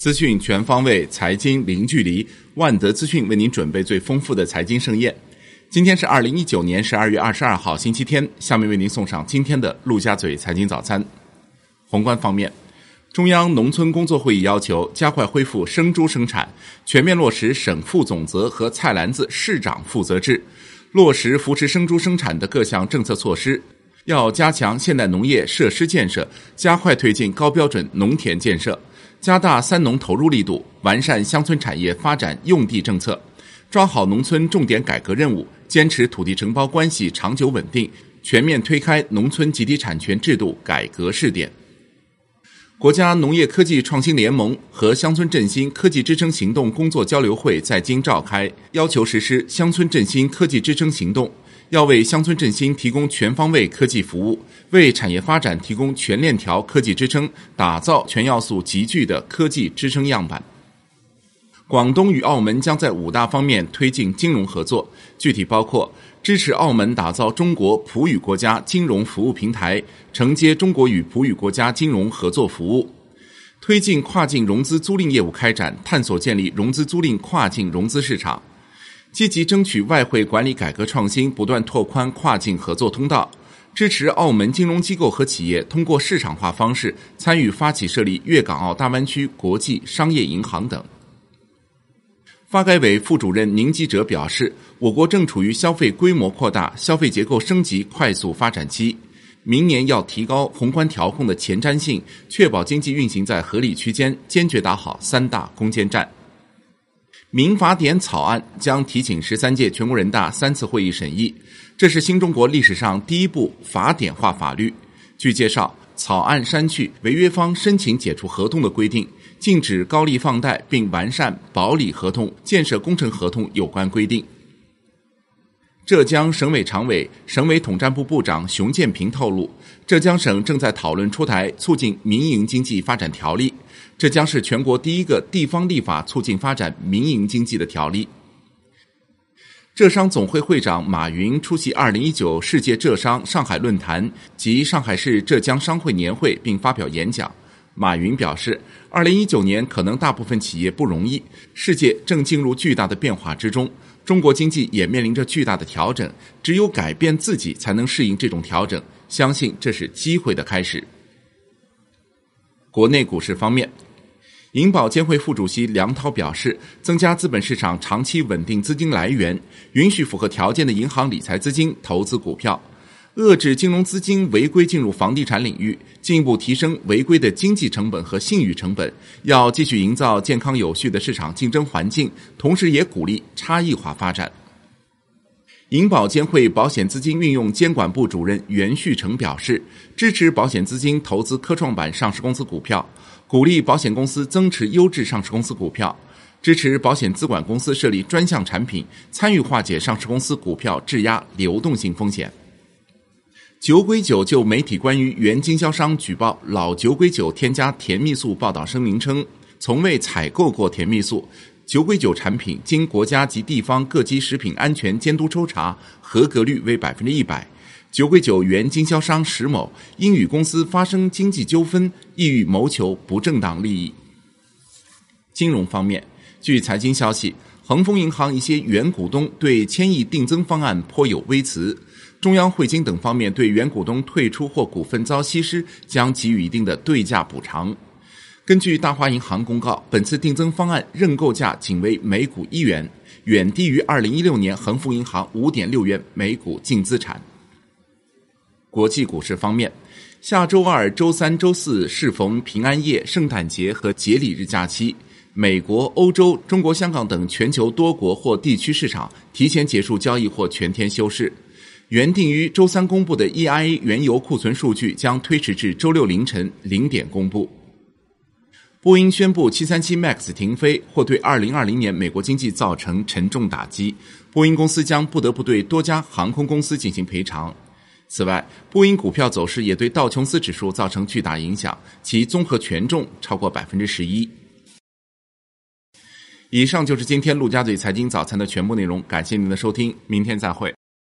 资讯全方位，财经零距离。万德资讯为您准备最丰富的财经盛宴。今天是二零一九年十二月二十二号，星期天。下面为您送上今天的陆家嘴财经早餐。宏观方面，中央农村工作会议要求加快恢复生猪生产，全面落实省负总责和菜篮子市长负责制，落实扶持生猪生产的各项政策措施。要加强现代农业设施建设，加快推进高标准农田建设，加大“三农”投入力度，完善乡村产业发展用地政策，抓好农村重点改革任务，坚持土地承包关系长久稳定，全面推开农村集体产权制度改革试点。国家农业科技创新联盟和乡村振兴科技支撑行动工作交流会在京召开，要求实施乡村振兴科技支撑行动。要为乡村振兴提供全方位科技服务，为产业发展提供全链条科技支撑，打造全要素集聚的科技支撑样板。广东与澳门将在五大方面推进金融合作，具体包括支持澳门打造中国葡语国家金融服务平台，承接中国与葡语国家金融合作服务；推进跨境融资租赁业务开展，探索建立融资租赁跨境融资市场。积极争取外汇管理改革创新，不断拓宽跨境合作通道，支持澳门金融机构和企业通过市场化方式参与发起设立粤港澳大湾区国际商业银行等。发改委副主任宁吉喆表示，我国正处于消费规模扩大、消费结构升级快速发展期，明年要提高宏观调控的前瞻性，确保经济运行在合理区间，坚决打好三大攻坚战。民法典草案将提请十三届全国人大三次会议审议，这是新中国历史上第一部法典化法律。据介绍，草案删去违约方申请解除合同的规定，禁止高利放贷，并完善保理合同、建设工程合同有关规定。浙江省委常委、省委统战部部长熊建平透露，浙江省正在讨论出台促进民营经济发展条例，这将是全国第一个地方立法促进发展民营经济的条例。浙商总会会长马云出席二零一九世界浙商上海论坛及上海市浙江商会年会，并发表演讲。马云表示，二零一九年可能大部分企业不容易，世界正进入巨大的变化之中。中国经济也面临着巨大的调整，只有改变自己，才能适应这种调整。相信这是机会的开始。国内股市方面，银保监会副主席梁涛表示，增加资本市场长期稳定资金来源，允许符合条件的银行理财资金投资股票。遏制金融资金违规进入房地产领域，进一步提升违规的经济成本和信誉成本。要继续营造健康有序的市场竞争环境，同时也鼓励差异化发展。银保监会保险资金运用监管部主任袁旭成表示，支持保险资金投资科创板上市公司股票，鼓励保险公司增持优质上市公司股票，支持保险资管公司设立专项产品，参与化解上市公司股票质押流动性风险。酒鬼酒就媒体关于原经销商举报老酒鬼酒添加甜蜜素报道声明称，从未采购过甜蜜素。酒鬼酒产品经国家及地方各级食品安全监督抽查，合格率为百分之一百。酒鬼酒原经销商石某因与公司发生经济纠纷，意欲谋求不正当利益。金融方面，据财经消息，恒丰银行一些原股东对千亿定增方案颇有微词。中央汇金等方面对原股东退出或股份遭稀释将给予一定的对价补偿。根据大华银行公告，本次定增方案认购价仅为每股一元，远低于二零一六年恒富银行五点六元每股净资产。国际股市方面，下周二、周三、周四适逢平安夜、圣诞节和节礼日假期，美国、欧洲、中国香港等全球多国或地区市场提前结束交易或全天休市。原定于周三公布的 EIA 原油库存数据将推迟至周六凌晨零点公布。波音宣布737 MAX 停飞，或对2020年美国经济造成沉重打击。波音公司将不得不对多家航空公司进行赔偿。此外，波音股票走势也对道琼斯指数造成巨大影响，其综合权重超过百分之十一。以上就是今天陆家嘴财经早餐的全部内容，感谢您的收听，明天再会。